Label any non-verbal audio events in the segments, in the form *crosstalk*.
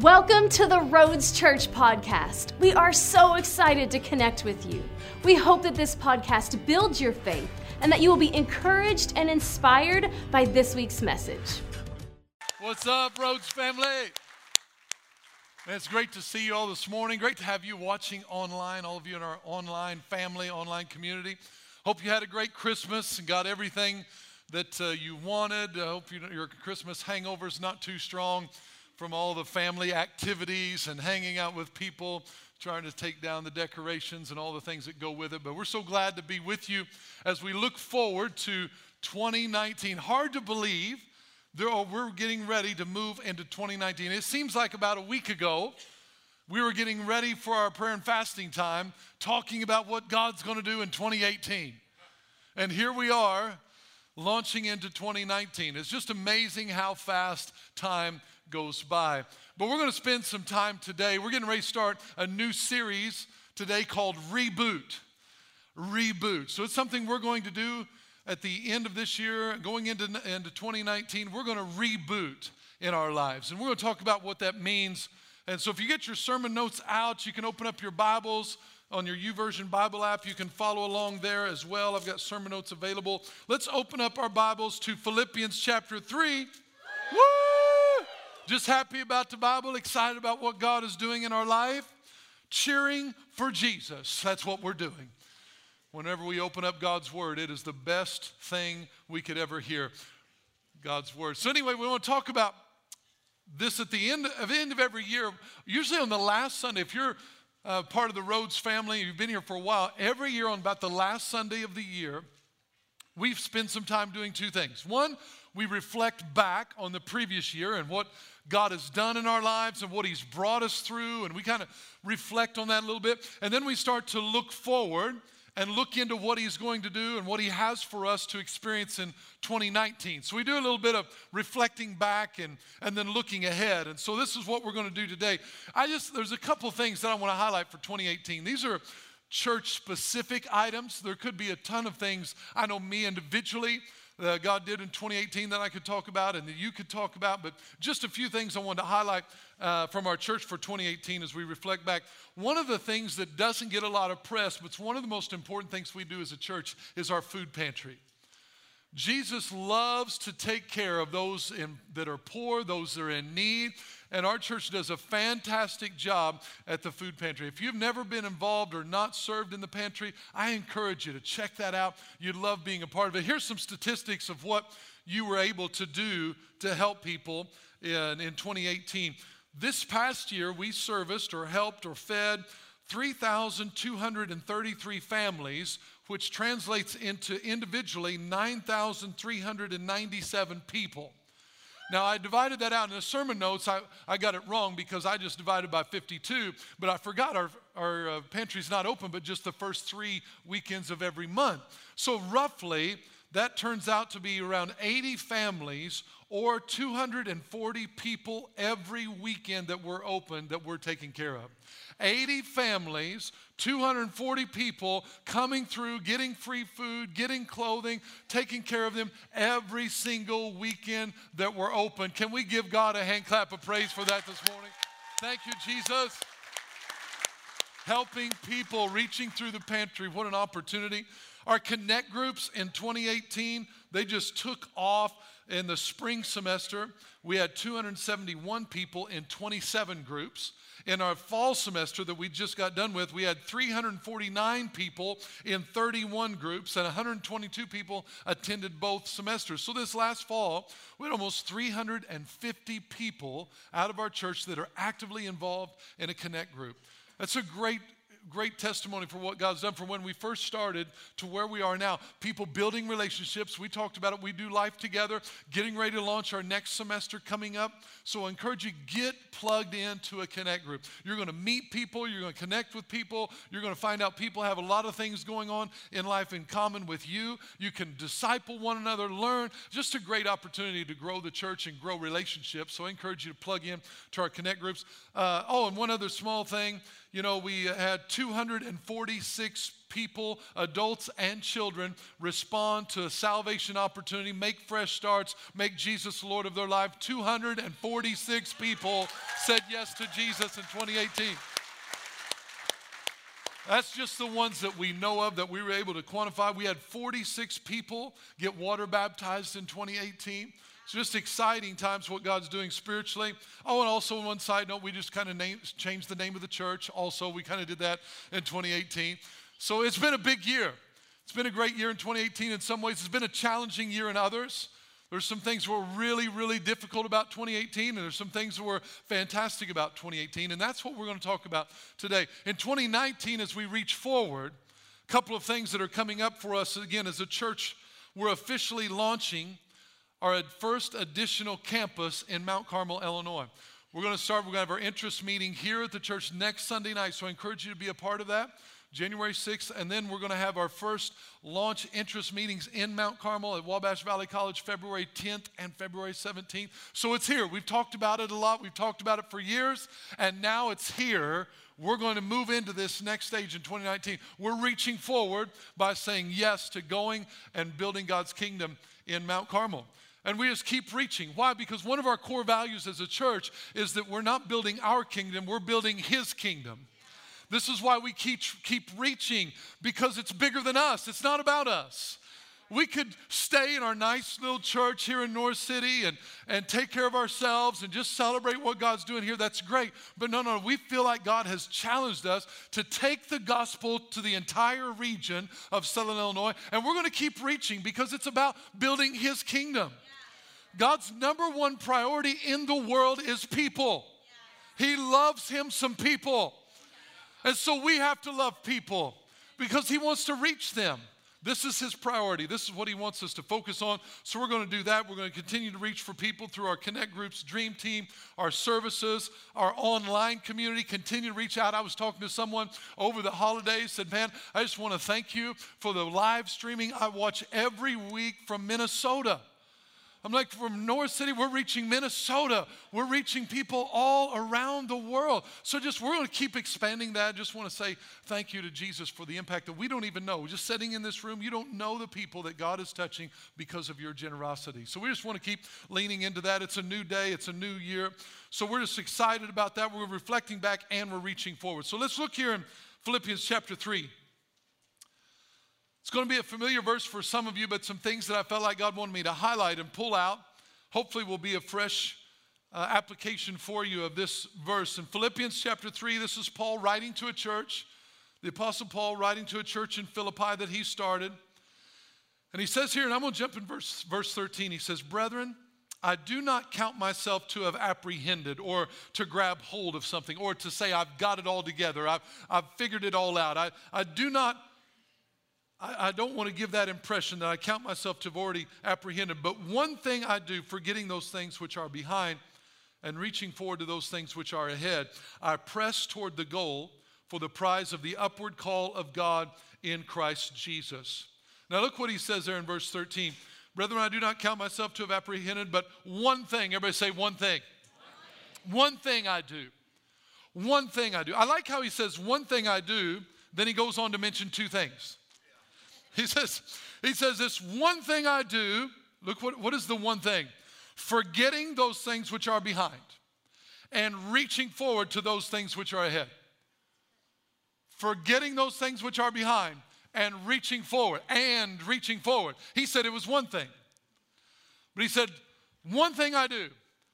Welcome to the Roads Church podcast. We are so excited to connect with you. We hope that this podcast builds your faith and that you will be encouraged and inspired by this week's message. What's up, Roads family? Man, it's great to see you all this morning. Great to have you watching online, all of you in our online family, online community. Hope you had a great Christmas and got everything that uh, you wanted. I hope you, your Christmas hangover is not too strong from all the family activities and hanging out with people, trying to take down the decorations and all the things that go with it. But we're so glad to be with you as we look forward to 2019. Hard to believe we're getting ready to move into 2019. It seems like about a week ago, we were getting ready for our prayer and fasting time, talking about what God's going to do in 2018. And here we are launching into 2019. It's just amazing how fast time goes by. But we're going to spend some time today. We're getting ready to start a new series today called Reboot. Reboot. So it's something we're going to do at the end of this year, going into, into 2019. We're going to reboot in our lives. And we're going to talk about what that means. And so if you get your sermon notes out, you can open up your Bibles on your YouVersion Bible app. You can follow along there as well. I've got sermon notes available. Let's open up our Bibles to Philippians chapter 3. Woo! Just happy about the Bible, excited about what God is doing in our life, cheering for Jesus. That's what we're doing. Whenever we open up God's Word, it is the best thing we could ever hear. God's Word. So, anyway, we want to talk about this at the end, of end of every year. Usually on the last Sunday, if you're uh, part of the Roads family, you've been here for a while, every year on about the last Sunday of the year, we've spent some time doing two things. One, we reflect back on the previous year and what God has done in our lives and what He's brought us through, and we kind of reflect on that a little bit. And then we start to look forward and look into what He's going to do and what He has for us to experience in 2019. So we do a little bit of reflecting back and, and then looking ahead. And so this is what we're going to do today. I just, there's a couple things that I want to highlight for 2018. These are church specific items. There could be a ton of things I know me individually that God did in 2018 that I could talk about and that you could talk about, but just a few things I wanted to highlight uh, from our church for 2018 as we reflect back. One of the things that doesn't get a lot of press, but it's one of the most important things we do as a church, is our food pantry. Jesus loves to take care of those in, that are poor, those that are in need, and our church does a fantastic job at the food pantry. If you've never been involved or not served in the pantry, I encourage you to check that out. You'd love being a part of it. Here's some statistics of what you were able to do to help people in, in 2018. This past year, we serviced or helped or fed 3,233 families, which translates into individually 9,397 people. Now, I divided that out in the sermon notes. I, I got it wrong because I just divided by 52, but I forgot our, our uh, pantry's not open, but just the first three weekends of every month. So, roughly, that turns out to be around 80 families or 240 people every weekend that we're open that we're taking care of. 80 families, 240 people coming through, getting free food, getting clothing, taking care of them every single weekend that we're open. Can we give God a hand clap of praise for that this morning? Thank you, Jesus. Helping people, reaching through the pantry. What an opportunity. Our connect groups in 2018, they just took off in the spring semester. We had 271 people in 27 groups. In our fall semester that we just got done with, we had 349 people in 31 groups, and 122 people attended both semesters. So this last fall, we had almost 350 people out of our church that are actively involved in a connect group. That's a great great testimony for what God's done from when we first started to where we are now. People building relationships. We talked about it. We do life together, getting ready to launch our next semester coming up. So I encourage you, get plugged into a connect group. You're going to meet people, you're going to connect with people, you're going to find out people have a lot of things going on in life in common with you. You can disciple one another, learn. Just a great opportunity to grow the church and grow relationships. So I encourage you to plug in to our connect groups. Uh, oh, and one other small thing. You know, we had 246 people, adults and children, respond to a salvation opportunity, make fresh starts, make Jesus Lord of their life. 246 people said yes to Jesus in 2018. That's just the ones that we know of that we were able to quantify. We had 46 people get water baptized in 2018. It's just exciting times what God's doing spiritually. Oh, and also on one side note, we just kind of changed the name of the church. Also, we kind of did that in 2018. So it's been a big year. It's been a great year in 2018 in some ways. It's been a challenging year in others. There's some things that were really, really difficult about 2018, and there's some things that were fantastic about 2018, and that's what we're going to talk about today. In 2019, as we reach forward, a couple of things that are coming up for us again as a church, we're officially launching our first additional campus in Mount Carmel, Illinois. We're going to start, we're going to have our interest meeting here at the church next Sunday night, so I encourage you to be a part of that. January 6th, and then we're going to have our first launch interest meetings in Mount Carmel at Wabash Valley College February 10th and February 17th. So it's here. We've talked about it a lot, we've talked about it for years, and now it's here. We're going to move into this next stage in 2019. We're reaching forward by saying yes to going and building God's kingdom in Mount Carmel. And we just keep reaching. Why? Because one of our core values as a church is that we're not building our kingdom, we're building His kingdom. This is why we keep, keep reaching because it's bigger than us. It's not about us. We could stay in our nice little church here in Norris City and, and take care of ourselves and just celebrate what God's doing here. That's great. But no, no, we feel like God has challenged us to take the gospel to the entire region of Southern Illinois. And we're going to keep reaching because it's about building His kingdom. God's number one priority in the world is people. He loves Him some people. And so we have to love people because He wants to reach them. This is his priority. This is what he wants us to focus on. So we're going to do that. We're going to continue to reach for people through our Connect Groups, Dream Team, our services, our online community. Continue to reach out. I was talking to someone over the holidays, said, Man, I just want to thank you for the live streaming I watch every week from Minnesota. I'm like, from Norris City, we're reaching Minnesota. We're reaching people all around the world. So just we're going to keep expanding that. Just want to say thank you to Jesus for the impact that we don't even know. Just sitting in this room, you don't know the people that God is touching because of your generosity. So we just want to keep leaning into that. It's a new day, it's a new year. So we're just excited about that. We're reflecting back and we're reaching forward. So let's look here in Philippians chapter 3. It's going to be a familiar verse for some of you, but some things that I felt like God wanted me to highlight and pull out, hopefully, will be a fresh uh, application for you of this verse. In Philippians chapter 3, this is Paul writing to a church, the Apostle Paul writing to a church in Philippi that he started. And he says here, and I'm going to jump in verse, verse 13, he says, Brethren, I do not count myself to have apprehended or to grab hold of something or to say I've got it all together, I've, I've figured it all out. I, I do not I, I don't want to give that impression that I count myself to have already apprehended. But one thing I do, forgetting those things which are behind and reaching forward to those things which are ahead, I press toward the goal for the prize of the upward call of God in Christ Jesus. Now, look what he says there in verse 13. Brethren, I do not count myself to have apprehended, but one thing, everybody say one thing. One thing, one thing I do. One thing I do. I like how he says, one thing I do, then he goes on to mention two things. He says, he says, this one thing I do, look what, what is the one thing? Forgetting those things which are behind and reaching forward to those things which are ahead. Forgetting those things which are behind and reaching forward and reaching forward. He said it was one thing. But he said, one thing I do,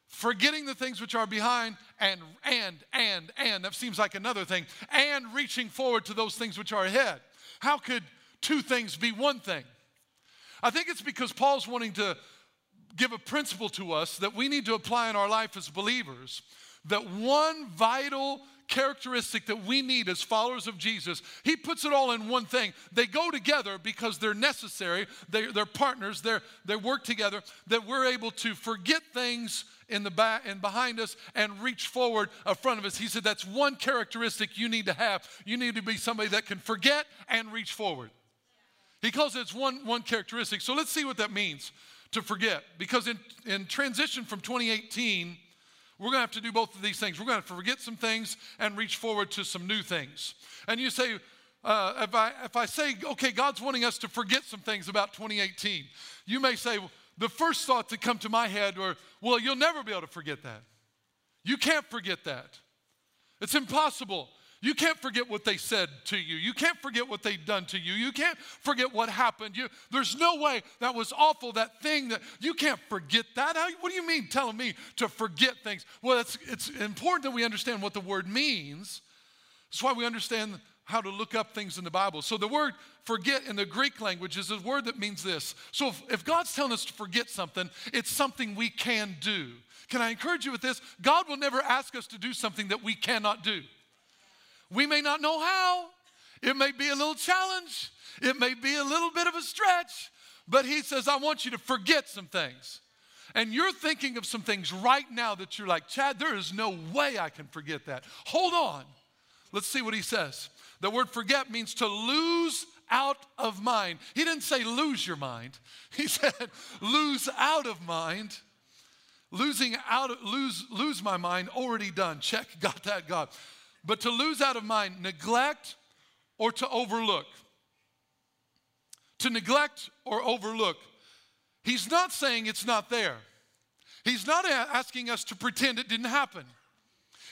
forgetting the things which are behind and and and and that seems like another thing and reaching forward to those things which are ahead. How could two things be one thing. I think it's because Paul's wanting to give a principle to us that we need to apply in our life as believers. That one vital characteristic that we need as followers of Jesus, he puts it all in one thing. They go together because they're necessary, they, are partners, they're, they work together, that we're able to forget things in the back and behind us and reach forward in front of us. He said that's one characteristic you need to have. You need to be somebody that can forget and reach forward. He calls it one, one characteristic. So let's see what that means to forget. Because in, in transition from 2018, we're going to have to do both of these things. We're going to have to forget some things and reach forward to some new things. And you say, uh, if, I, if I say, okay, God's wanting us to forget some things about 2018, you may say, the first thought that come to my head are, well, you'll never be able to forget that. You can't forget that. It's impossible. You can't forget what they said to you. You can't forget what they've done to you. You can't forget what happened. You, there's no way that was awful, that thing that you can't forget that. How, what do you mean telling me to forget things? Well, it's, it's important that we understand what the word means. That's why we understand how to look up things in the Bible. So the word forget in the Greek language is a word that means this. So if, if God's telling us to forget something, it's something we can do. Can I encourage you with this? God will never ask us to do something that we cannot do. We may not know how. It may be a little challenge. It may be a little bit of a stretch. But He says, I want you to forget some things. And you're thinking of some things right now that you're like, Chad, there is no way I can forget that. Hold on. Let's see what He says. The word forget means to lose out of mind. He didn't say lose your mind, *laughs* He said lose out of mind. Losing out, lose, lose my mind, already done. Check, *laughs* got that, God but to lose out of mind, neglect or to overlook. To neglect or overlook. He's not saying it's not there. He's not asking us to pretend it didn't happen.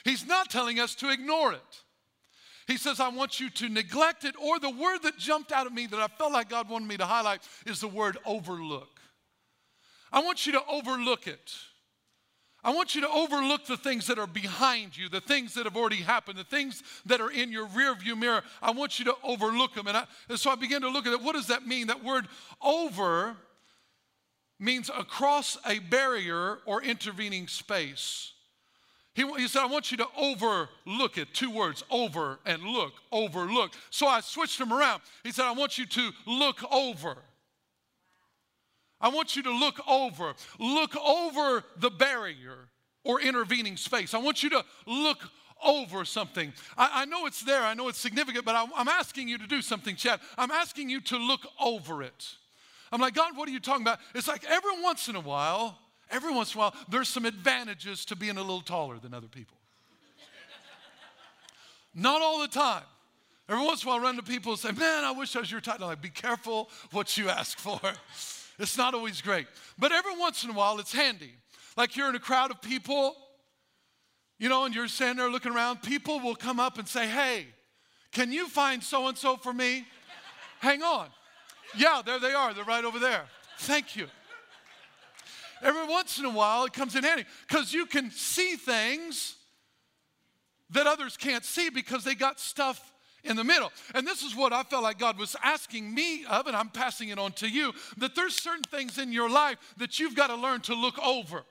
He's not telling us to ignore it. He says, I want you to neglect it, or the word that jumped out at me that I felt like God wanted me to highlight is the word overlook. I want you to overlook it. I want you to overlook the things that are behind you, the things that have already happened, the things that are in your rearview mirror. I want you to overlook them. And, I, and so I began to look at it. What does that mean? That word over means across a barrier or intervening space. He, he, said, I want you to overlook it. Two words, over and look, overlook. So I switched them around. He said, I want you to look over. I want you to look over, look over the barrier or intervening space. I want you to look over something. I, I know it's there, I know it's significant, but I, I'm asking you to do something, Chad. I'm asking you to look over it. I'm like, God, what are you talking about? It's like every once in a while, every once in a while, there's some advantages to being a little taller than other people. *laughs* Not all the time. Every once in a while, I run to people and say, Man, I wish I was your height. I'm like, Be careful what you ask for. *laughs* It's not always great. But every once in a while, it's handy. Like you're in a crowd of people, you know, and you're standing there looking around, people will come up and say, Hey, can you find so and so for me? Hang on. Yeah, there they are. They're right over there. Thank you. Every once in a while, it comes in handy because you can see things that others can't see because they got stuff in the middle. And this is what I felt like God was asking me of, and I'm passing it on to you that there's certain things in your life that you've got to learn to look over.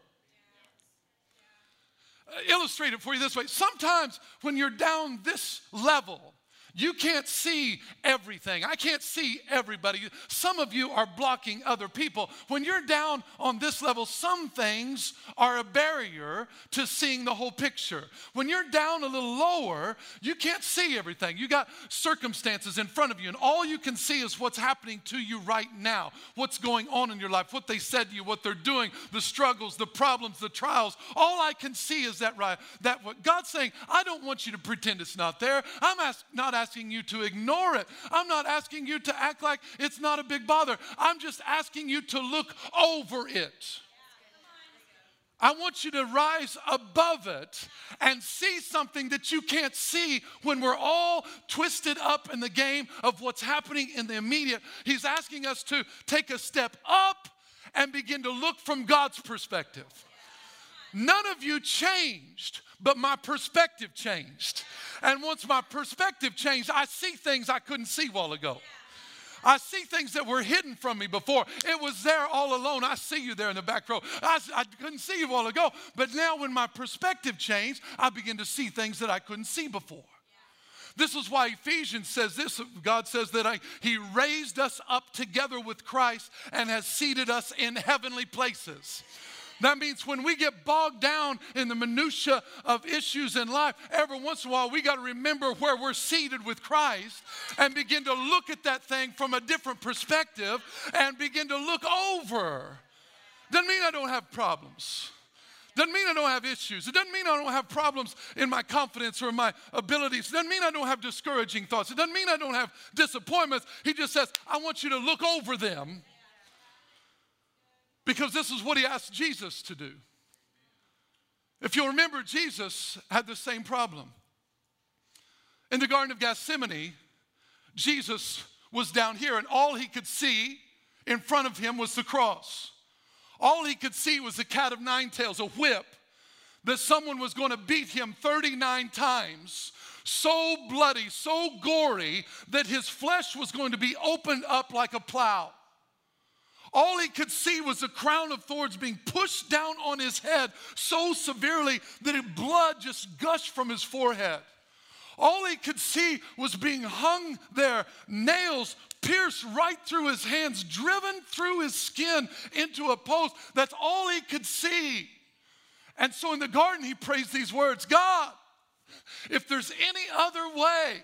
Uh, illustrate it for you this way. Sometimes when you're down this level, you can't see everything. I can't see everybody. Some of you are blocking other people. When you're down on this level, some things are a barrier to seeing the whole picture. When you're down a little lower, you can't see everything. You got circumstances in front of you, and all you can see is what's happening to you right now, what's going on in your life, what they said to you, what they're doing, the struggles, the problems, the trials. All I can see is that right. That what God's saying, I don't want you to pretend it's not there. I'm ask, not asking asking you to ignore it. I'm not asking you to act like it's not a big bother. I'm just asking you to look over it. I want you to rise above it and see something that you can't see when we're all twisted up in the game of what's happening in the immediate. He's asking us to take a step up and begin to look from God's perspective. None of you changed, but my perspective changed. And once my perspective changed, I see things I couldn't see while ago. I see things that were hidden from me before. It was there all alone. I see you there in the back row. I, I, couldn't see you while ago. But now, when my perspective changed, I begin to see things that I couldn't see before. This is why Ephesians says this God says that I, He raised us up together with Christ and has seated us in heavenly places. That means when we get bogged down in the minutia of issues in life, every once in a while we got to remember where we're seated with Christ and begin to look at that thing from a different perspective and begin to look over. Doesn't mean I don't have problems. Doesn't mean I don't have issues. It doesn't mean I don't have problems in my confidence or my abilities. It doesn't mean I don't have discouraging thoughts. It doesn't mean I don't have disappointments. He just says, I want you to look over them because this is what he asked Jesus to do. If you'll remember, Jesus had the same problem. In the Garden of Gethsemane, Jesus was down here, and all he could see in front of him was the cross. All he could see was a cat of nine tails, a whip, that someone was going to beat him 39 times, so bloody, so gory, that his flesh was going to be opened up like a plow. All he could see was a crown of thorns being pushed down on his head so severely that blood just gushed from his forehead. All he could see was being hung there, nails pierced right through his hands, driven through his skin into a post. That's all he could see. And so in the garden, he prays these words God, if there's any other way,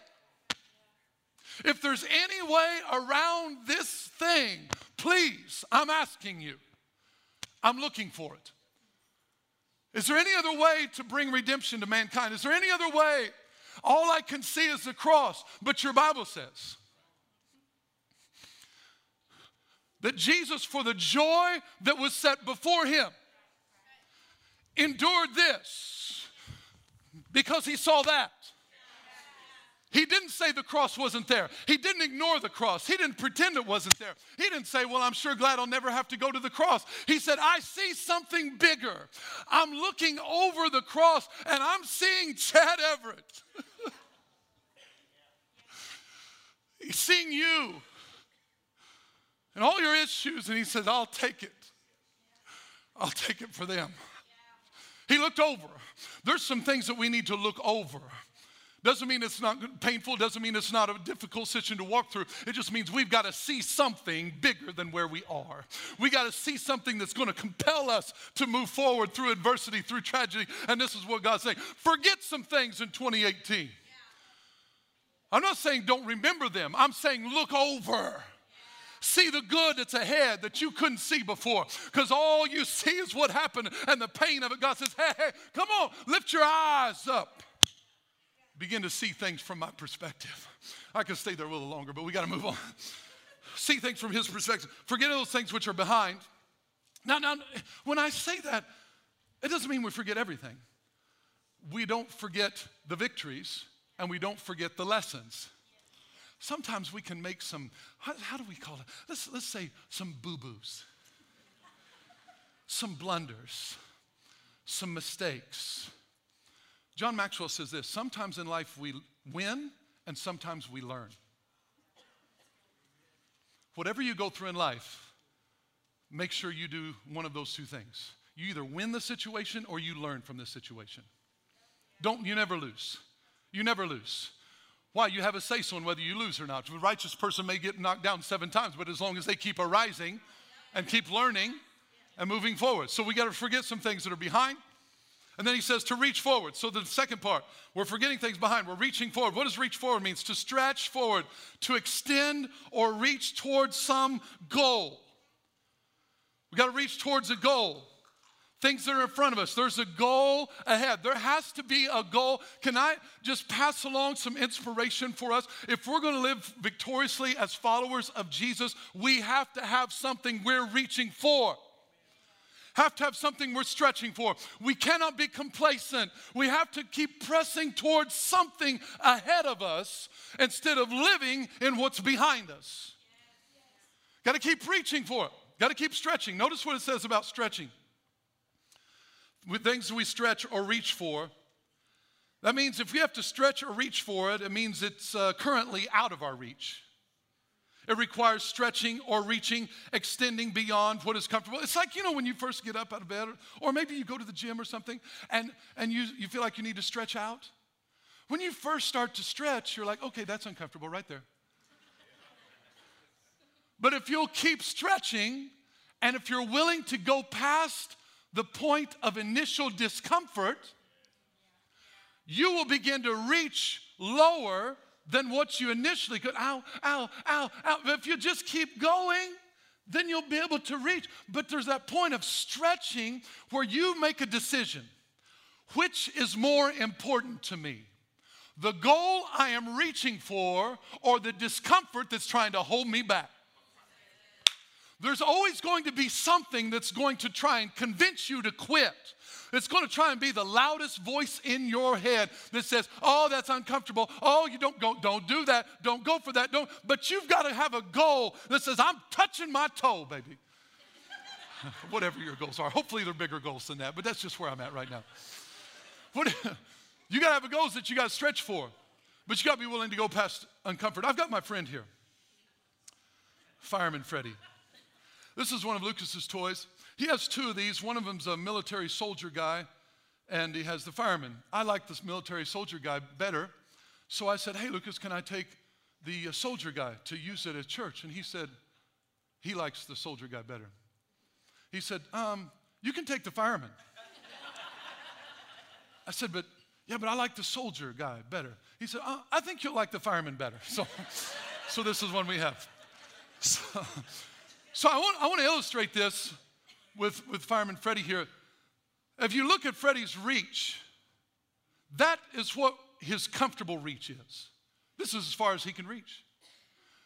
if there's any way around this thing, please, I'm asking you. I'm looking for it. Is there any other way to bring redemption to mankind? Is there any other way? All I can see is the cross, but your Bible says that Jesus, for the joy that was set before him, endured this because he saw that. He didn't say the cross wasn't there. He didn't ignore the cross. He didn't pretend it wasn't there. He didn't say, Well, I'm sure glad I'll never have to go to the cross. He said, I see something bigger. I'm looking over the cross and I'm seeing Chad Everett. *laughs* He's seeing you and all your issues, and he says, I'll take it. I'll take it for them. He looked over. There's some things that we need to look over. Doesn't mean it's not painful, doesn't mean it's not a difficult situation to walk through. It just means we've got to see something bigger than where we are. We got to see something that's going to compel us to move forward through adversity, through tragedy. And this is what God's saying forget some things in 2018. I'm not saying don't remember them, I'm saying look over. See the good that's ahead that you couldn't see before because all you see is what happened and the pain of it. God says, hey, hey, come on, lift your eyes up begin to see things from my perspective. I could stay there a little longer, but we got to move on. see things from his perspective. Forget those things which are behind. Now, now, when I say that, it doesn't mean we forget everything. We don't forget the victories and we don't forget the lessons. Sometimes we can make some, how, how do we call it? Let's, let's say some boo boos, some blunders, some mistakes John Maxwell says this sometimes in life we win and sometimes we learn. Whatever you go through in life, make sure you do one of those two things. You either win the situation or you learn from the situation. Don't, you never lose. You never lose. Why? You have a say so in whether you lose or not. A righteous person may get knocked down seven times, but as long as they keep arising and keep learning and moving forward. So we got to forget some things that are behind and then he says to reach forward. So the second part, we're forgetting things behind. We're reaching forward. What does reach forward means? To stretch forward, to extend or reach towards some goal. We got to reach towards a goal. Things that are in front of us. There's a goal ahead. There has to be a goal. Can I just pass along some inspiration for us? If we're going to live victoriously as followers of Jesus, we have to have something we're reaching for have to have something we're stretching for. We cannot be complacent. We have to keep pressing towards something ahead of us instead of living in what's behind us. Got to keep reaching for it. Got to keep stretching. Notice what it says about stretching. With things we stretch or reach for, that means if we have to stretch or reach for it, it means it's uh, currently out of our reach. It requires stretching or reaching, extending beyond what is comfortable. It's like, you know, when you first get up out of bed, or, or maybe you go to the gym or something, and, and you, you feel like you need to stretch out. When you first start to stretch, you're like, okay, that's uncomfortable right there. But if you'll keep stretching, and if you're willing to go past the point of initial discomfort, you will begin to reach lower than what you initially could. Ow, ow, ow, ow. If you just keep going, then you'll be able to reach. But there's that point of stretching where you make a decision which is more important to me? The goal I am reaching for or the discomfort that's trying to hold me back? There's always going to be something that's going to try and convince you to quit. It's going to try and be the loudest voice in your head that says, "Oh, that's uncomfortable. Oh, you don't go don't do that. Don't go for that. Don't." But you've got to have a goal that says, "I'm touching my toe, baby." *laughs* Whatever your goals are. Hopefully they're bigger goals than that, but that's just where I'm at right now. What, *laughs* you got to have a goals that you got to stretch for, but you got to be willing to go past uncomfort. I've got my friend here, Fireman Freddie. This is one of Lucas's toys. He has two of these. One of them's a military soldier guy, and he has the fireman. I like this military soldier guy better. So I said, Hey, Lucas, can I take the uh, soldier guy to use it at church? And he said, He likes the soldier guy better. He said, um, You can take the fireman. I said, But yeah, but I like the soldier guy better. He said, uh, I think you'll like the fireman better. *laughs* So, so this is one we have. *laughs* So, so I want, I want to illustrate this with, with Fireman Freddie here. If you look at Freddie's reach, that is what his comfortable reach is. This is as far as he can reach.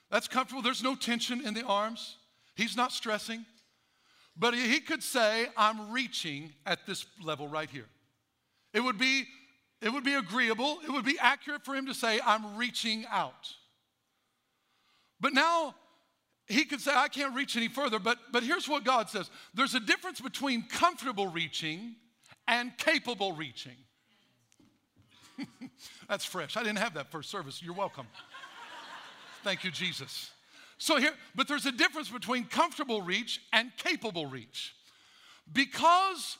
That's comfortable. There's no tension in the arms. He's not stressing. But he could say, I'm reaching at this level right here. It would be, it would be agreeable, it would be accurate for him to say, I'm reaching out. But now he could say, I can't reach any further, but, but here's what God says there's a difference between comfortable reaching and capable reaching. *laughs* That's fresh. I didn't have that first service. You're welcome. *laughs* Thank you, Jesus. So here, but there's a difference between comfortable reach and capable reach. Because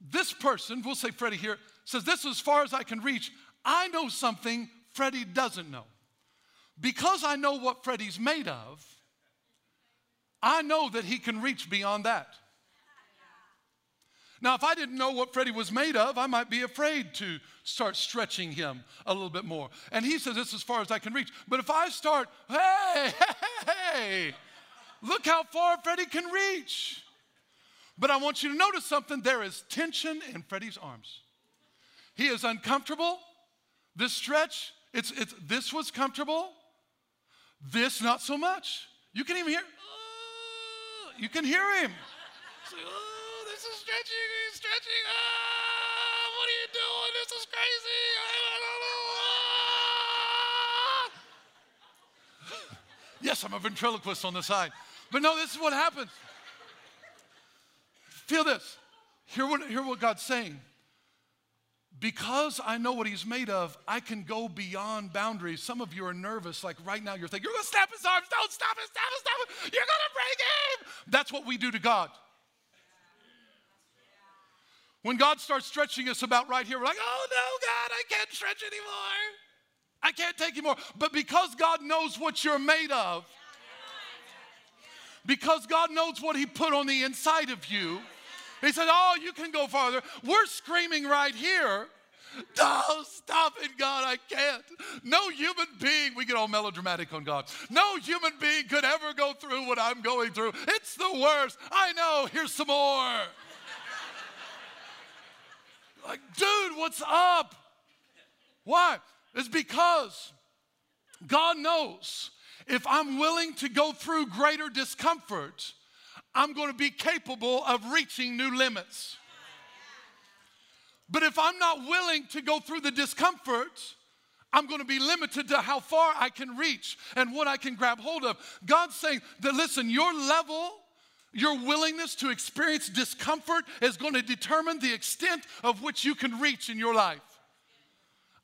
this person, we'll say Freddie here, says, This is as far as I can reach, I know something Freddie doesn't know because I know what Freddie's made of, I know that he can reach beyond that. Now, if I didn't know what Freddie was made of, I might be afraid to start stretching him a little bit more. And he says, This is as far as I can reach. But if I start, hey, hey, hey, look how far Freddie can reach. But I want you to notice something there is tension in Freddie's arms. He is uncomfortable. This stretch, it's, it's, this was comfortable. This, not so much. You can even hear, uh, you can hear him. Like, oh, this is stretching, he's stretching. Ah, what are you doing? This is crazy. I don't know. Ah. yes, I'm a ventriloquist on the side. But no, this is what happens. Feel this. Hear what, hear what God's saying because I know what he's made of, I can go beyond boundaries. Some of you are nervous, like right now, you're thinking, You're gonna snap his arms, don't stop it, stop it, stop it, you're gonna break him. That's what we do to God. When God starts stretching us about right here, we're like, Oh no, God, I can't stretch anymore. I can't take anymore. But because God knows what you're made of, because God knows what He put on the inside of you, he said, Oh, you can go farther. We're screaming right here. No, stop it, God, I can't. No human being, we get all melodramatic on God. No human being could ever go through what I'm going through. It's the worst. I know, here's some more. *laughs* like, dude, what's up? Why? It's because God knows if I'm willing to go through greater discomfort, I'm going to be capable of reaching new limits. But if I'm not willing to go through the discomfort, I'm going to be limited to how far I can reach and what I can grab hold of. God's saying that, listen, your level, your willingness to experience discomfort is going to determine the extent of which you can reach in your life.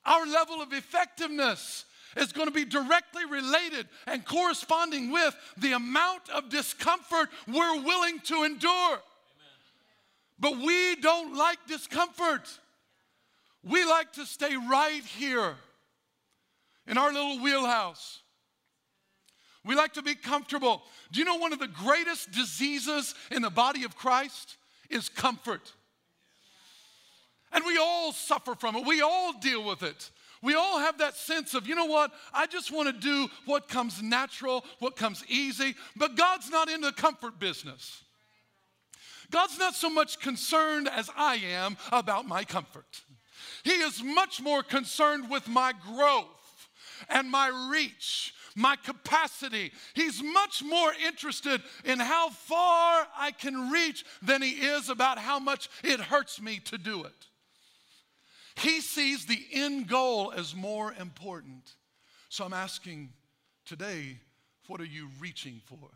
Our level of effectiveness is going to be directly related and corresponding with the amount of discomfort we're willing to endure. But we don't like discomfort. We like to stay right here in our little wheelhouse. We like to be comfortable. Do you know one of the greatest diseases in the body of Christ is comfort? And we all suffer from it, we all deal with it. We all have that sense of, you know what, I just want to do what comes natural, what comes easy, but God's not in the comfort business. God's not so much concerned as I am about my comfort. He is much more concerned with my growth and my reach, my capacity. He's much more interested in how far I can reach than he is about how much it hurts me to do it. He sees the end goal as more important. So I'm asking today, what are you reaching for?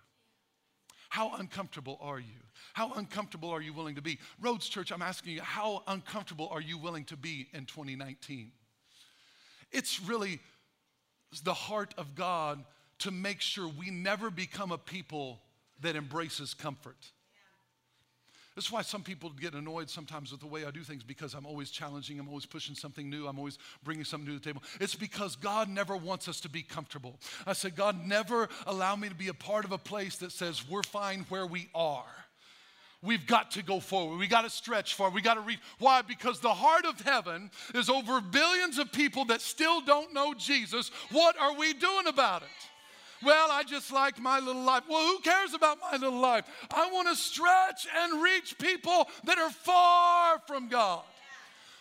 How uncomfortable are you? How uncomfortable are you willing to be? Roads Church, I'm asking you, how uncomfortable are you willing to be in 2019? It's really the heart of God to make sure we never become a people that embraces comfort. That's why some people get annoyed sometimes with the way I do things because I'm always challenging, I'm always pushing something new, I'm always bringing something new to the table. It's because God never wants us to be comfortable. I said, God, never allow me to be a part of a place that says we're fine where we are. We've got to go forward. We got to stretch far. We got to reach. Why? Because the heart of heaven is over billions of people that still don't know Jesus. What are we doing about it? Well, I just like my little life. Well, who cares about my little life? I want to stretch and reach people that are far from God.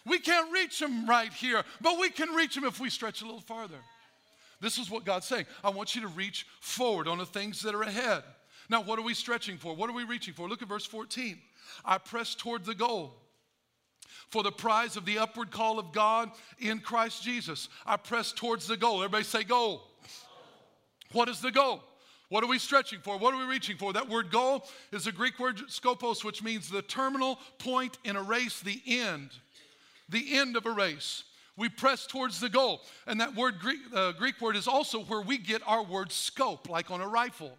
We can't reach them right here, but we can reach them if we stretch a little farther. This is what God's saying. I want you to reach forward on the things that are ahead. Now, what are we stretching for? What are we reaching for? Look at verse 14. I press toward the goal for the prize of the upward call of God in Christ Jesus. I press towards the goal. Everybody say goal. What is the goal? What are we stretching for? What are we reaching for? That word goal is a Greek word skopos, which means the terminal point in a race, the end, the end of a race. We press towards the goal. And that word, Greek, uh, Greek word, is also where we get our word scope, like on a rifle.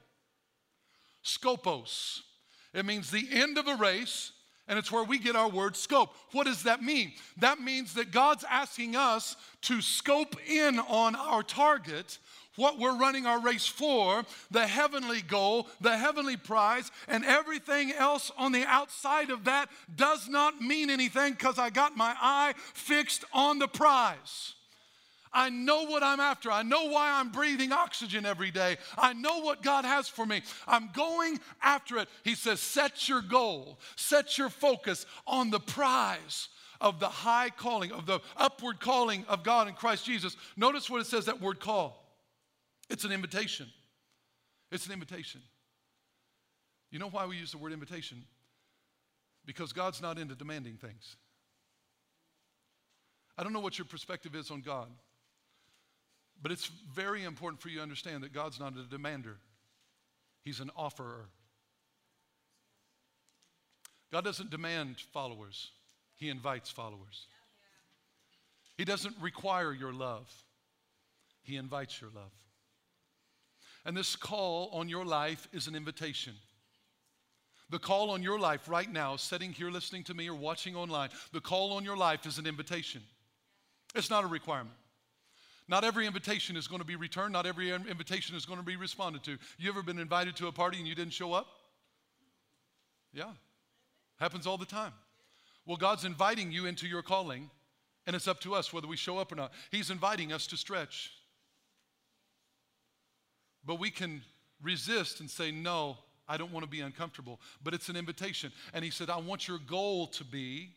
Scopos. It means the end of a race, and it's where we get our word scope. What does that mean? That means that God's asking us to scope in on our target what we're running our race for, the heavenly goal, the heavenly prize, and everything else on the outside of that does not mean anything because I got my eye fixed on the prize. I know what I'm after. I know why I'm breathing oxygen every day. I know what God has for me. I'm going after it. He says, set your goal, set your focus on the prize of the high calling, of the upward calling of God in Christ Jesus. Notice what it says that word call. It's an invitation. It's an invitation. You know why we use the word invitation? Because God's not into demanding things. I don't know what your perspective is on God, but it's very important for you to understand that God's not a demander, He's an offerer. God doesn't demand followers, He invites followers. He doesn't require your love, He invites your love. And this call on your life is an invitation. The call on your life right now, sitting here listening to me or watching online, the call on your life is an invitation. It's not a requirement. Not every invitation is going to be returned. Not every invitation is going to be responded to. You ever been invited to a party and you didn't show up? Yeah. Happens all the time. Well, God's inviting you into your calling, and it's up to us whether we show up or not. He's inviting us to stretch. But we can resist and say, No, I don't want to be uncomfortable. But it's an invitation. And he said, I want your goal to be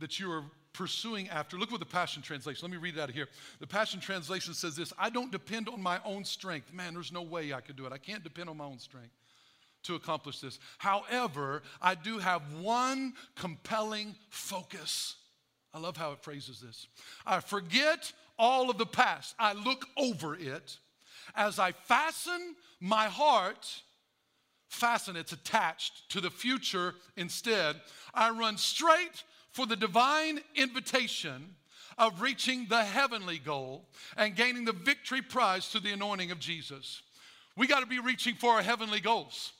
that you are pursuing after. Look what the Passion Translation, let me read it out of here. The Passion Translation says this I don't depend on my own strength. Man, there's no way I could do it. I can't depend on my own strength to accomplish this. However, I do have one compelling focus. I love how it phrases this. I forget all of the past, I look over it as I fasten my heart, fasten, it's attached to the future instead, I run straight for the divine invitation of reaching the heavenly goal and gaining the victory prize through the anointing of Jesus. We got to be reaching for our heavenly goals.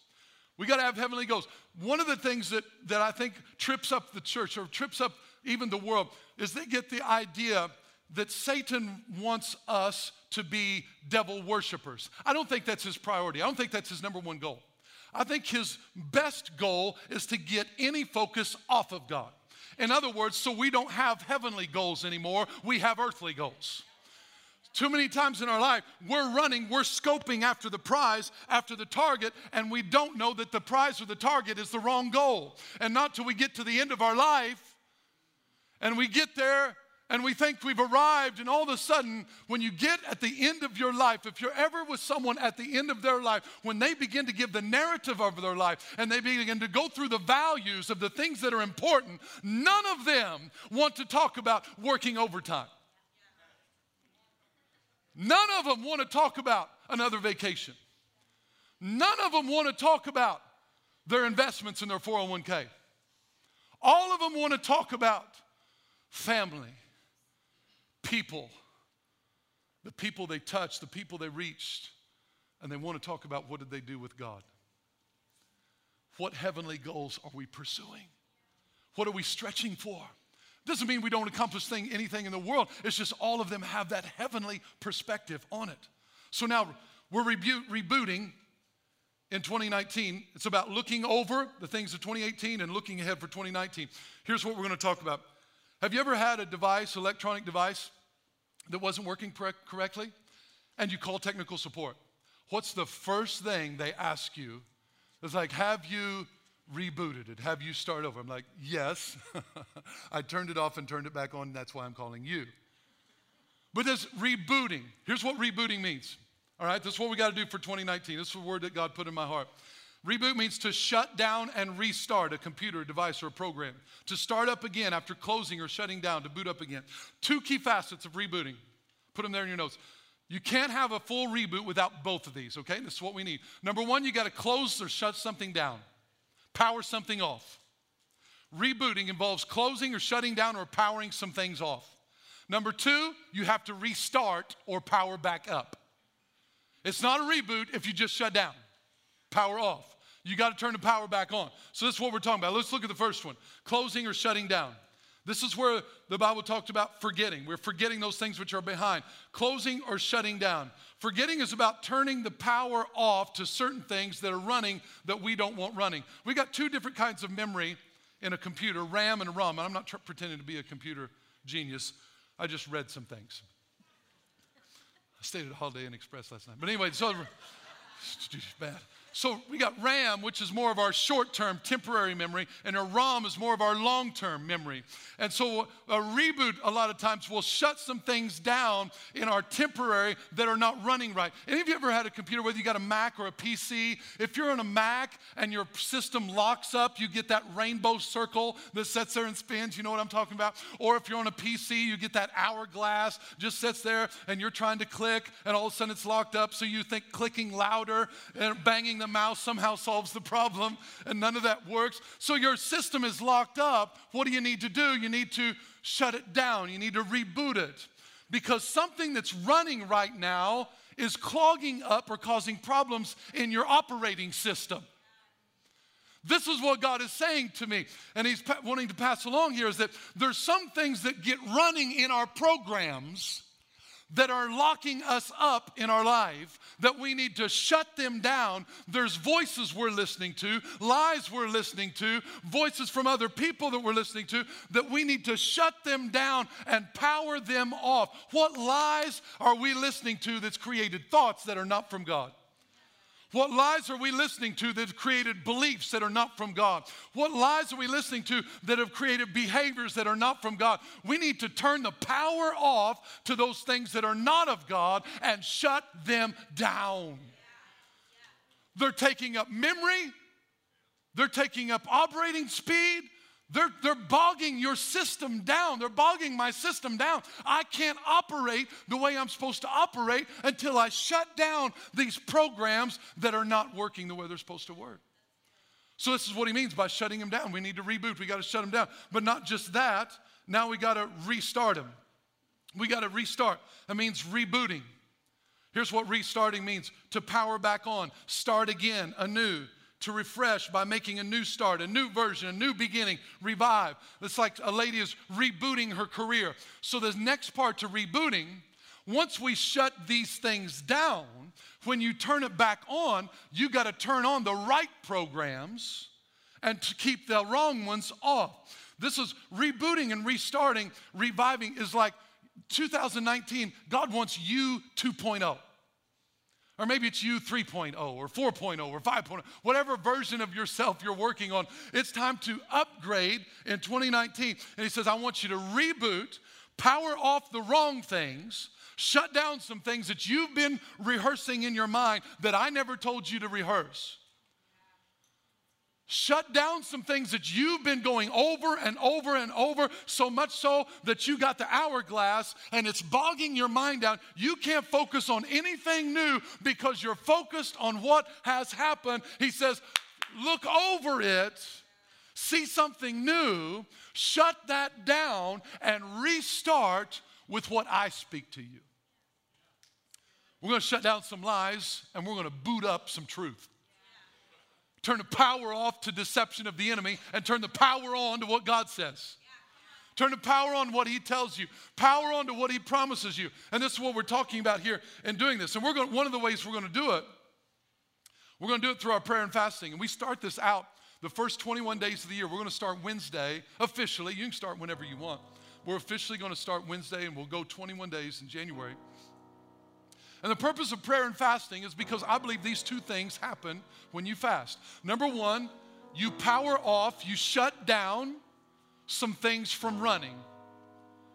We got to have heavenly goals. One of the things that, that I think trips up the church or trips up even the world is they get the idea that Satan wants us to be devil worshipers. I don't think that's his priority. I don't think that's his number one goal. I think his best goal is to get any focus off of God. In other words, so we don't have heavenly goals anymore, we have earthly goals. Too many times in our life, we're running, we're scoping after the prize, after the target, and we don't know that the prize or the target is the wrong goal. And not till we get to the end of our life and we get there and we think we've arrived, and all of a sudden, when you get at the end of your life, if you're ever with someone at the end of their life, when they begin to give the narrative of their life and they begin to go through the values of the things that are important, none of them want to talk about working overtime. None of them want to talk about another vacation. None of them want to talk about their investments in their 401k. All of them want to talk about family, people, the people they touched, the people they reached, and they want to talk about what did they do with God. What heavenly goals are we pursuing? What are we stretching for? Doesn't mean we don't accomplish thing, anything in the world. It's just all of them have that heavenly perspective on it. So now we're rebu- rebooting in 2019. It's about looking over the things of 2018 and looking ahead for 2019. Here's what we're going to talk about have you ever had a device, electronic device, that wasn't working correctly? And you call technical support. What's the first thing they ask you? It's like, have you rebooted it? Have you started over? I'm like, yes. *laughs* I turned it off and turned it back on. That's why I'm calling you. But this rebooting, here's what rebooting means. All right, this is what we got to do for 2019. This is a word that God put in my heart. Reboot means to shut down and restart a computer, device, or a program. To start up again after closing or shutting down, to boot up again. Two key facets of rebooting. Put them there in your notes. You can't have a full reboot without both of these, okay? This is what we need. Number one, you got to close or shut something down, power something off. Rebooting involves closing or shutting down or powering some things off. Number two, you have to restart or power back up. It's not a reboot if you just shut down power off. You got to turn the power back on. So, this is what we're talking about. Let's look at the first one closing or shutting down. This is where the Bible talked about forgetting. We're forgetting those things which are behind. Closing or shutting down. Forgetting is about turning the power off to certain things that are running that we don't want running. We got two different kinds of memory in a computer RAM and ROM. And I'm not tr- pretending to be a computer genius, I just read some things. I stayed at Holiday Inn Express last night. But anyway, so *laughs* bad. So we got RAM, which is more of our short term, temporary memory, and a ROM is more of our long term memory. And so a reboot, a lot of times, will shut some things down in our temporary that are not running right. Any of you ever had a computer, whether you got a Mac or a PC? If you're on a Mac and your system locks up, you get that rainbow circle that sits there and spins. You know what I'm talking about? Or if you're on a PC, you get that hourglass just sits there and you're trying to click, and all of a sudden it's locked up. So you think clicking louder and banging the mouse somehow solves the problem, and none of that works. So your system is locked up. What do you need to do? You need to shut it down, you need to reboot it. Because something that's running right now is clogging up or causing problems in your operating system. This is what God is saying to me, and He's wanting to pass along here is that there's some things that get running in our programs that are locking us up in our life that we need to shut them down. There's voices we're listening to, lies we're listening to, voices from other people that we're listening to that we need to shut them down and power them off. What lies are we listening to that's created thoughts that are not from God? What lies are we listening to that have created beliefs that are not from God? What lies are we listening to that have created behaviors that are not from God? We need to turn the power off to those things that are not of God and shut them down. They're taking up memory, they're taking up operating speed, they're, they're bogging your system down. They're bogging my system down. I can't operate the way I'm supposed to operate until I shut down these programs that are not working the way they're supposed to work. So, this is what he means by shutting them down. We need to reboot, we got to shut them down. But not just that, now we got to restart them. We got to restart. That means rebooting. Here's what restarting means to power back on, start again, anew to refresh by making a new start, a new version, a new beginning, revive. It's like a lady is rebooting her career. So, the next part to rebooting, once we shut these things down, when you turn it back on, you got to turn on the right programs and to keep the wrong ones off. This is rebooting and restarting, reviving is like 2019, God wants you 2.0. Or maybe it's you 3.0 or 4.0 or 5.0, whatever version of yourself you're working on. It's time to upgrade in 2019. And he says, I want you to reboot, power off the wrong things, shut down some things that you've been rehearsing in your mind that I never told you to rehearse. Shut down some things that you've been going over and over and over, so much so that you got the hourglass and it's bogging your mind down. You can't focus on anything new because you're focused on what has happened. He says, Look over it, see something new, shut that down, and restart with what I speak to you. We're going to shut down some lies and we're going to boot up some truth. Turn the power off to deception of the enemy and turn the power on to what God says. Turn the power on what he tells you, power on to what he promises you. And this is what we're talking about here in doing this. And we're going one of the ways we're going to do it, we're going to do it through our prayer and fasting. And we start this out the first 21 days of the year. We're going to start Wednesday officially. You can start whenever you want. We're officially going to start Wednesday and we'll go 21 days in January. And the purpose of prayer and fasting is because I believe these two things happen when you fast. Number one, you power off, you shut down some things from running.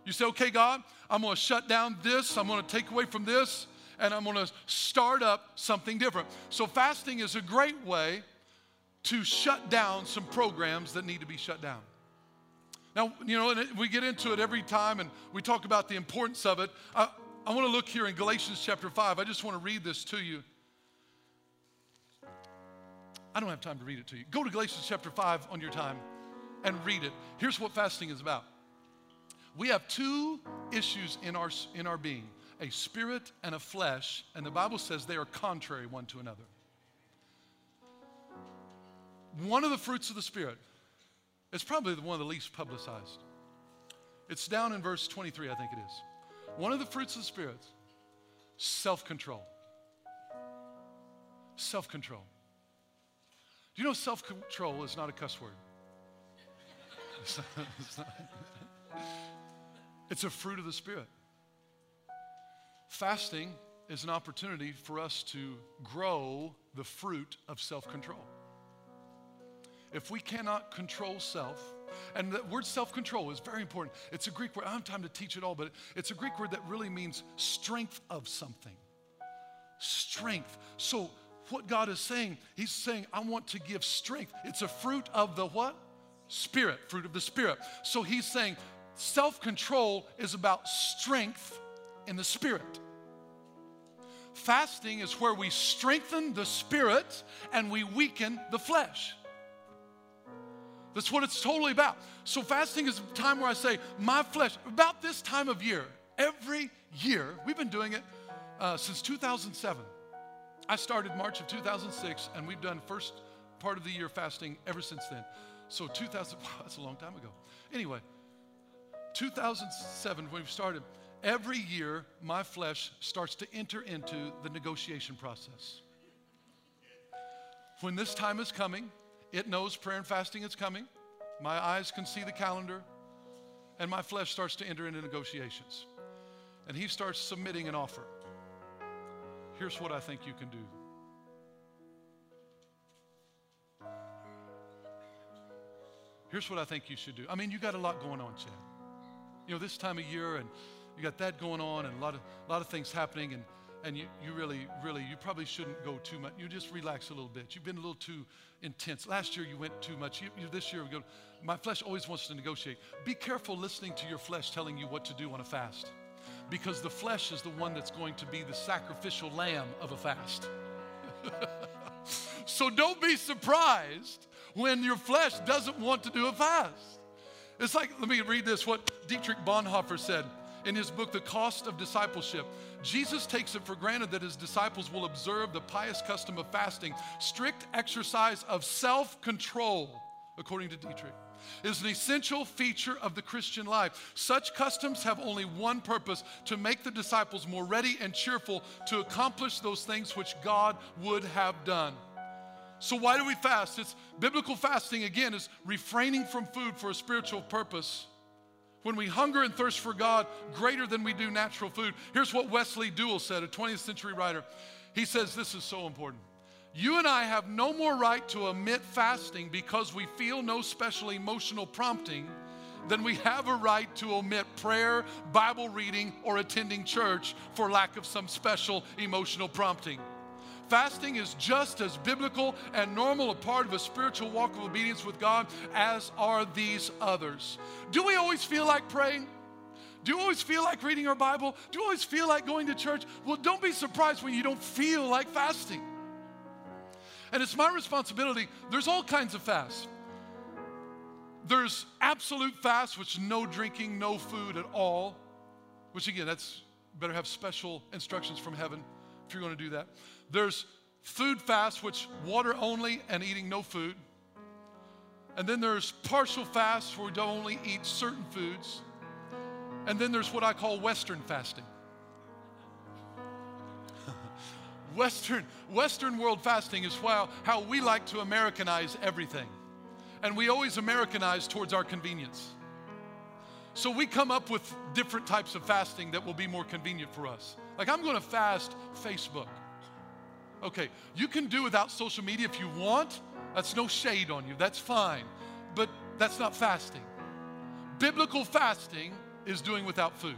You say, okay, God, I'm gonna shut down this, I'm gonna take away from this, and I'm gonna start up something different. So, fasting is a great way to shut down some programs that need to be shut down. Now, you know, we get into it every time and we talk about the importance of it. I, I want to look here in Galatians chapter 5. I just want to read this to you. I don't have time to read it to you. Go to Galatians chapter 5 on your time and read it. Here's what fasting is about. We have two issues in our, in our being a spirit and a flesh, and the Bible says they are contrary one to another. One of the fruits of the Spirit is probably the one of the least publicized. It's down in verse 23, I think it is. One of the fruits of the Spirit self control. Self control. Do you know self control is not a cuss word? It's, not, it's, not. it's a fruit of the Spirit. Fasting is an opportunity for us to grow the fruit of self control. If we cannot control self, and the word self control is very important. It's a Greek word. I don't have time to teach it all, but it's a Greek word that really means strength of something. Strength. So, what God is saying, He's saying, I want to give strength. It's a fruit of the what? Spirit, fruit of the Spirit. So, He's saying, self control is about strength in the Spirit. Fasting is where we strengthen the spirit and we weaken the flesh. That's what it's totally about. So, fasting is a time where I say, My flesh, about this time of year, every year, we've been doing it uh, since 2007. I started March of 2006, and we've done first part of the year fasting ever since then. So, 2000, *laughs* wow, that's a long time ago. Anyway, 2007, when we started, every year my flesh starts to enter into the negotiation process. When this time is coming, it knows prayer and fasting is coming. My eyes can see the calendar, and my flesh starts to enter into negotiations. And he starts submitting an offer. Here's what I think you can do. Here's what I think you should do. I mean, you got a lot going on, Chad. You know, this time of year, and you got that going on, and a lot of, a lot of things happening, and and you, you really, really, you probably shouldn't go too much. You just relax a little bit. You've been a little too intense. Last year you went too much. You, you, this year we go. My flesh always wants to negotiate. Be careful listening to your flesh telling you what to do on a fast, because the flesh is the one that's going to be the sacrificial lamb of a fast. *laughs* so don't be surprised when your flesh doesn't want to do a fast. It's like, let me read this what Dietrich Bonhoeffer said in his book, The Cost of Discipleship. Jesus takes it for granted that his disciples will observe the pious custom of fasting. Strict exercise of self control, according to Dietrich, is an essential feature of the Christian life. Such customs have only one purpose to make the disciples more ready and cheerful to accomplish those things which God would have done. So, why do we fast? It's biblical fasting, again, is refraining from food for a spiritual purpose when we hunger and thirst for God greater than we do natural food. Here's what Wesley Duewel said, a 20th century writer. He says this is so important. You and I have no more right to omit fasting because we feel no special emotional prompting than we have a right to omit prayer, Bible reading, or attending church for lack of some special emotional prompting. Fasting is just as biblical and normal a part of a spiritual walk of obedience with God as are these others. Do we always feel like praying? Do you always feel like reading our Bible? Do you always feel like going to church? Well, don't be surprised when you don't feel like fasting. And it's my responsibility. There's all kinds of fasts. There's absolute fast, which no drinking, no food at all, which again, that's better have special instructions from heaven if you're going to do that. There's food fast, which water only and eating no food. And then there's partial fast where we don't only eat certain foods. And then there's what I call Western fasting. *laughs* Western, Western world fasting is how, how we like to Americanize everything. And we always Americanize towards our convenience. So we come up with different types of fasting that will be more convenient for us. Like, I'm gonna fast Facebook. Okay, you can do without social media if you want. That's no shade on you, that's fine. But that's not fasting. Biblical fasting is doing without food.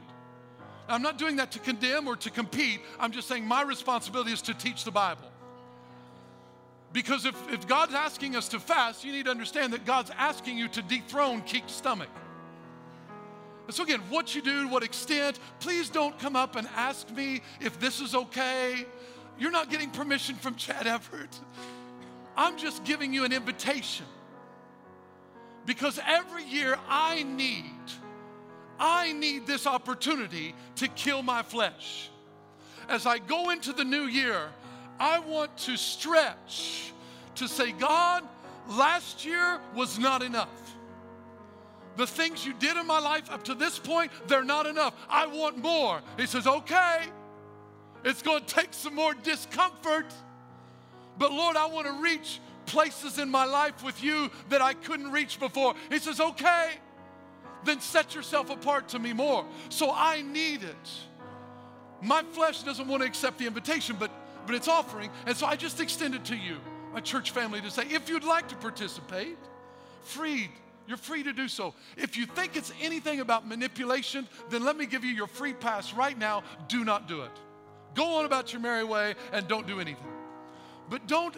I'm not doing that to condemn or to compete. I'm just saying my responsibility is to teach the Bible. Because if, if God's asking us to fast, you need to understand that God's asking you to dethrone Keith's stomach. And so, again, what you do, what extent, please don't come up and ask me if this is okay. You're not getting permission from Chad Everett. I'm just giving you an invitation. Because every year I need, I need this opportunity to kill my flesh. As I go into the new year, I want to stretch to say, God, last year was not enough. The things you did in my life up to this point, they're not enough. I want more. He says, okay, it's going to take some more discomfort. But Lord, I want to reach places in my life with you that I couldn't reach before. He says, okay, then set yourself apart to me more. So I need it. My flesh doesn't want to accept the invitation, but, but it's offering. And so I just extend it to you, my church family, to say, if you'd like to participate, freed you're free to do so. If you think it's anything about manipulation, then let me give you your free pass right now. Do not do it. Go on about your merry way and don't do anything. But don't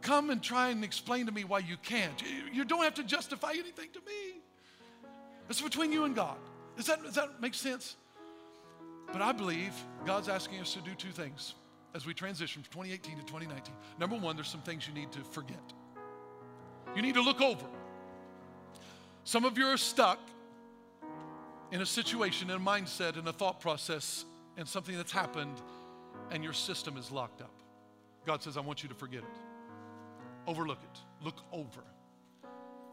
come and try and explain to me why you can't. You don't have to justify anything to me. It's between you and God. Does that, does that make sense? But I believe God's asking us to do two things as we transition from 2018 to 2019. Number one, there's some things you need to forget. You need to look over. Some of you are stuck in a situation, in a mindset, in a thought process, and something that's happened, and your system is locked up. God says, I want you to forget it. Overlook it. Look over.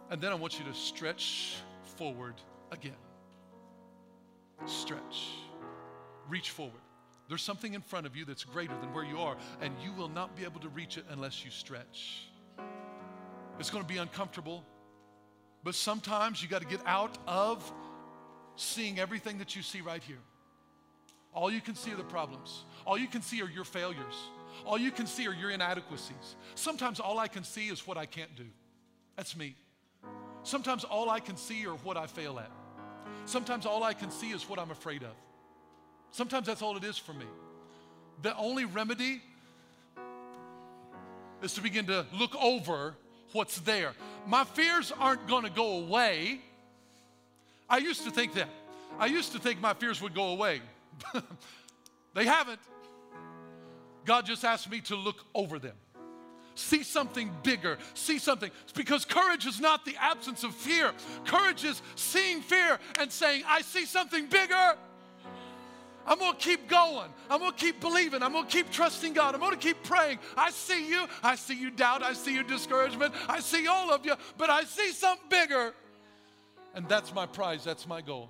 And then I want you to stretch forward again. Stretch. Reach forward. There's something in front of you that's greater than where you are, and you will not be able to reach it unless you stretch. It's going to be uncomfortable. But sometimes you got to get out of seeing everything that you see right here. All you can see are the problems. All you can see are your failures. All you can see are your inadequacies. Sometimes all I can see is what I can't do. That's me. Sometimes all I can see are what I fail at. Sometimes all I can see is what I'm afraid of. Sometimes that's all it is for me. The only remedy is to begin to look over what's there. My fears aren't going to go away. I used to think that. I used to think my fears would go away. *laughs* they haven't. God just asked me to look over them. See something bigger. See something. It's because courage is not the absence of fear. Courage is seeing fear and saying, I see something bigger. I'm to keep going. I'm to keep believing. I'm to keep trusting God. I'm to keep praying. I see you. I see you doubt. I see your discouragement. I see all of you, but I see something bigger. And that's my prize. That's my goal.